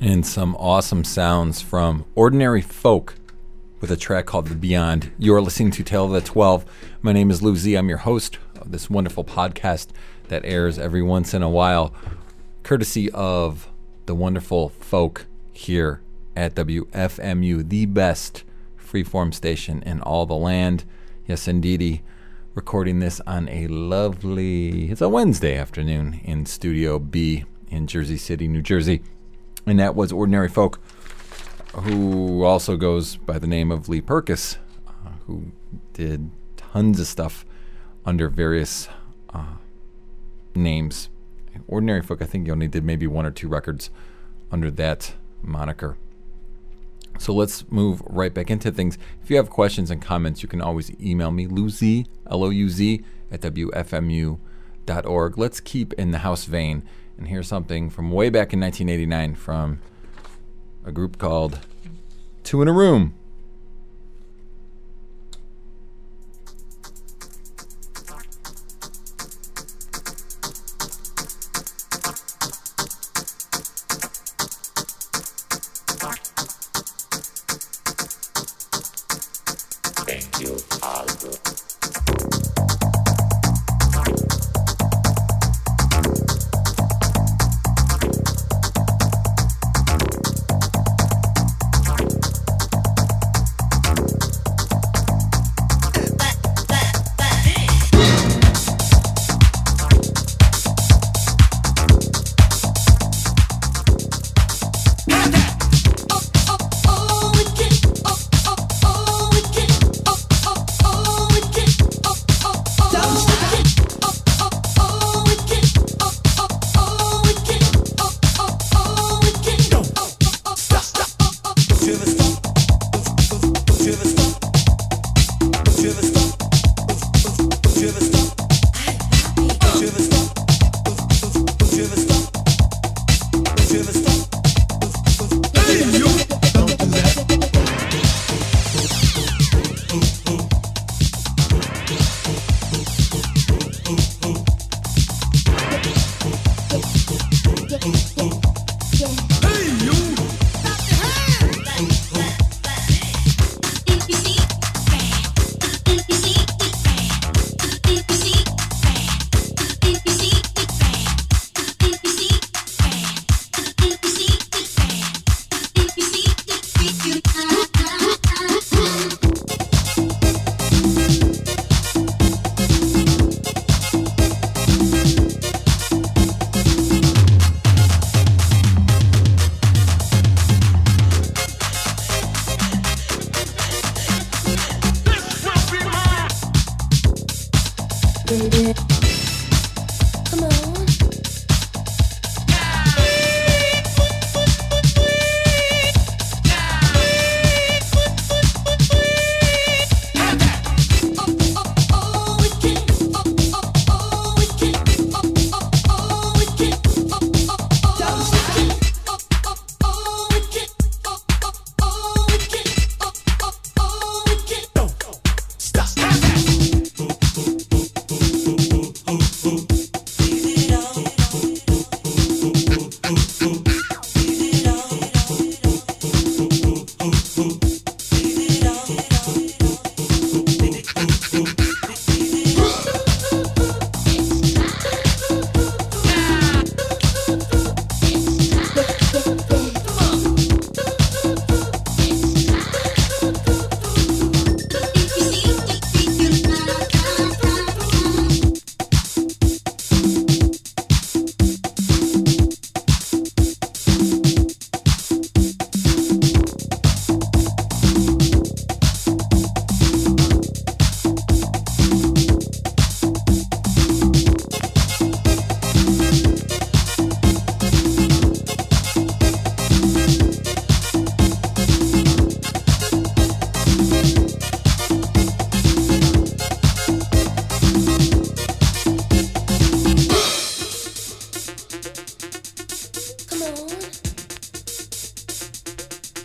and some awesome sounds from Ordinary Folk with a track called The Beyond. You're listening to Tale of the 12. My name is Lou Z. I'm your host of this wonderful podcast that airs every once in a while, courtesy of the wonderful folk here at WFMU, the best freeform station in all the land. Yes, indeedy. Recording this on a lovely, it's a Wednesday afternoon in Studio B in Jersey City, New Jersey and that was Ordinary Folk, who also goes by the name of Lee Purkis, uh, who did tons of stuff under various uh, names. Ordinary Folk, I think he only did maybe one or two records under that moniker. So let's move right back into things. If you have questions and comments, you can always email me, Louz, L O U Z, at WFMU.org. Let's keep in the house vein and here's something from way back in 1989 from a group called Two in a Room.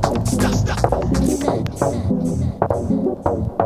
Stop, stop, stop.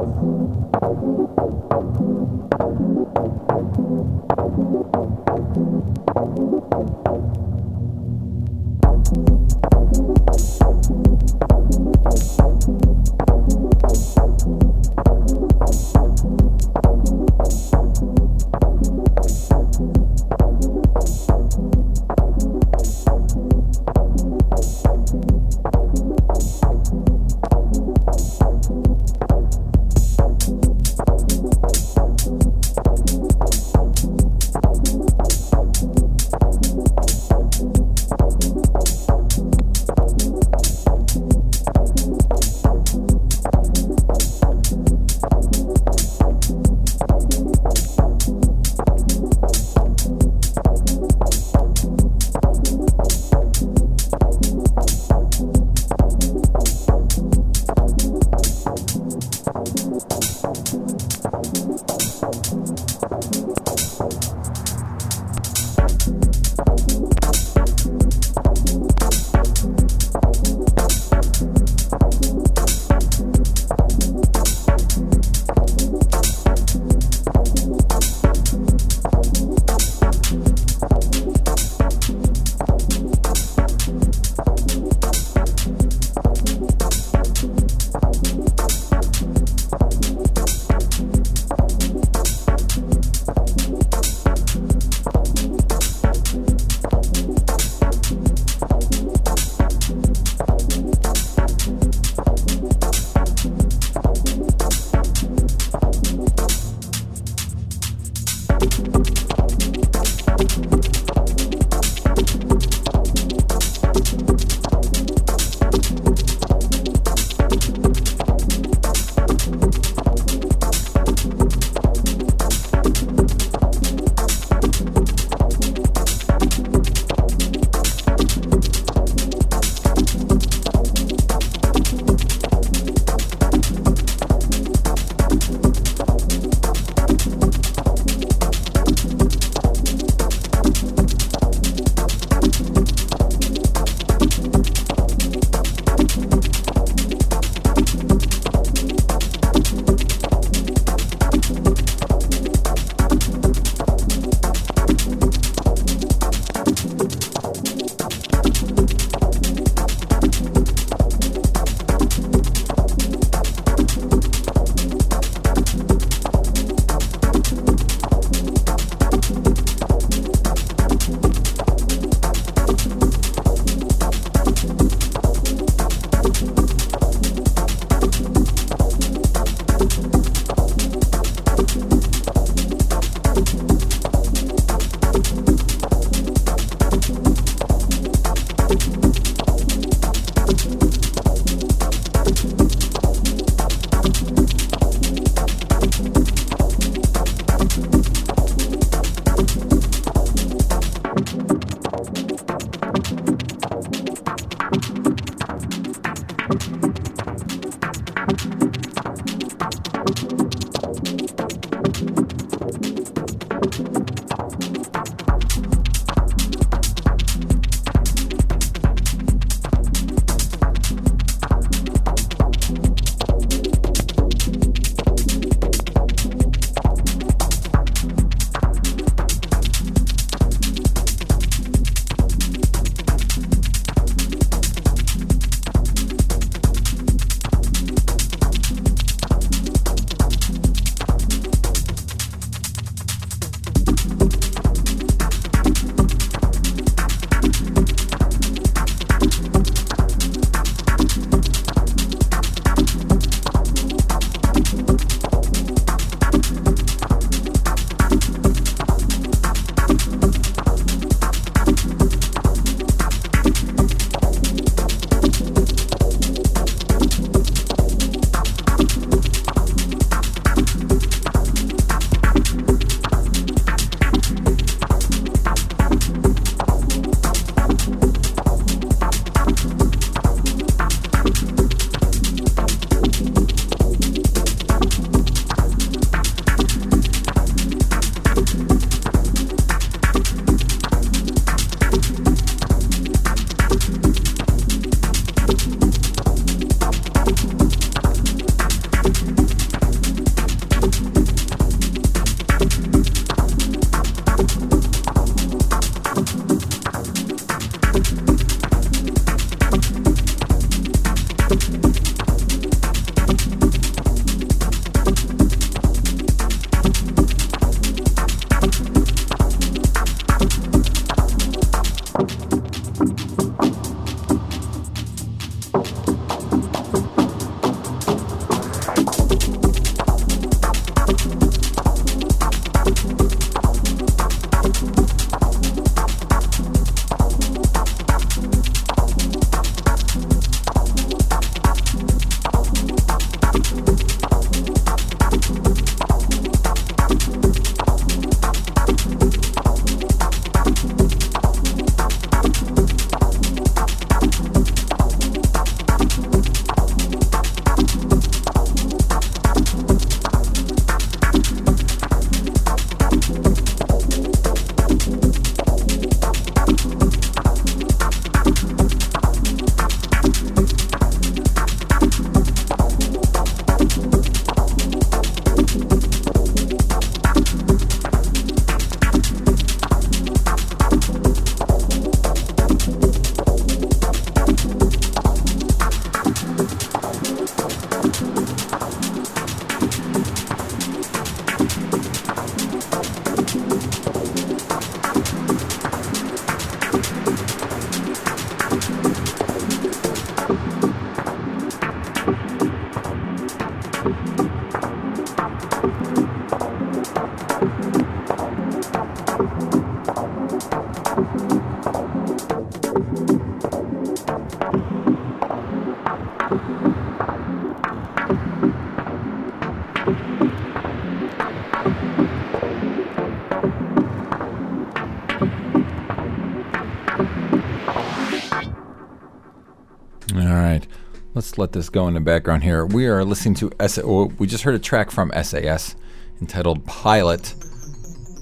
Let this go in the background here. We are listening to S. Oh, we just heard a track from SAS entitled Pilot.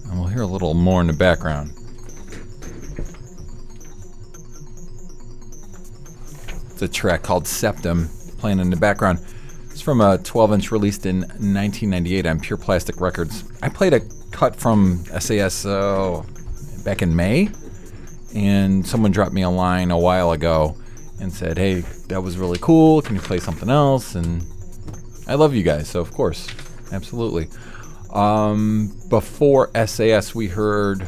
And we'll hear a little more in the background. It's a track called Septum playing in the background. It's from a 12 inch released in 1998 on Pure Plastic Records. I played a cut from SAS uh, back in May, and someone dropped me a line a while ago and said, Hey, that was really cool. Can you play something else? And I love you guys, so of course, absolutely. Um, before SAS, we heard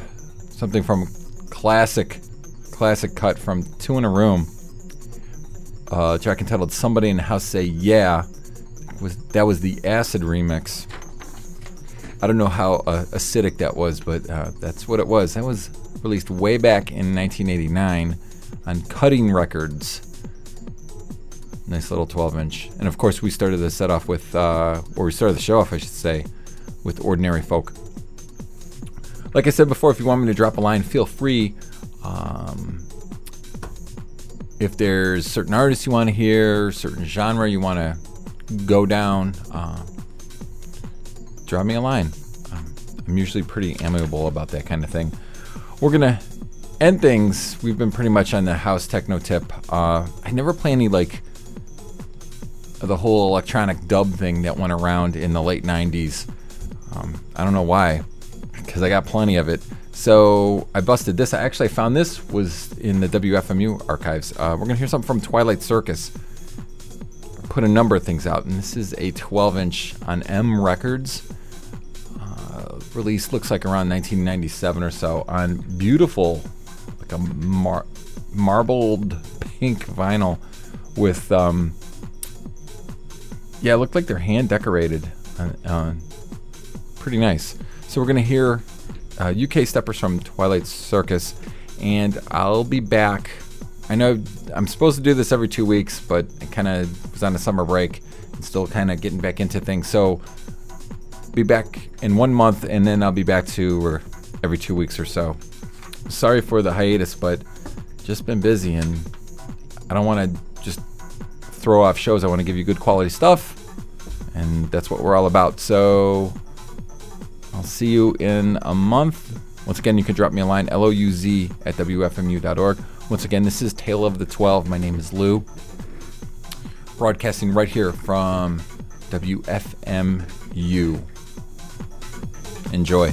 something from classic, classic cut from Two in a Room. Uh, track entitled "Somebody in the House Say Yeah." Was that was the Acid remix? I don't know how uh, acidic that was, but uh, that's what it was. That was released way back in 1989 on Cutting Records. Nice little 12 inch. And of course, we started the set off with, uh, or we started the show off, I should say, with Ordinary Folk. Like I said before, if you want me to drop a line, feel free. Um, if there's certain artists you want to hear, certain genre you want to go down, uh, drop me a line. Um, I'm usually pretty amiable about that kind of thing. We're gonna end things. We've been pretty much on the house techno tip. Uh, I never play any like the whole electronic dub thing that went around in the late 90s. Um, I don't know why, because I got plenty of it. So I busted this. I actually found this was in the WFMU archives. Uh, we're gonna hear something from Twilight Circus. Put a number of things out, and this is a 12-inch on M Records. Uh, release looks like around 1997 or so on beautiful, like a mar- marbled pink vinyl with um, yeah, it looked like they're hand decorated. Uh, uh, pretty nice. So we're gonna hear uh, UK steppers from Twilight Circus, and I'll be back. I know I'm supposed to do this every two weeks, but I kind of was on a summer break and still kind of getting back into things. So be back in one month, and then I'll be back to every two weeks or so. Sorry for the hiatus, but just been busy, and I don't want to just throw off shows. I want to give you good quality stuff, and that's what we're all about. So I'll see you in a month. Once again, you can drop me a line, louz at wfmu.org. Once again, this is Tale of the 12. My name is Lou. Broadcasting right here from WFMU. Enjoy.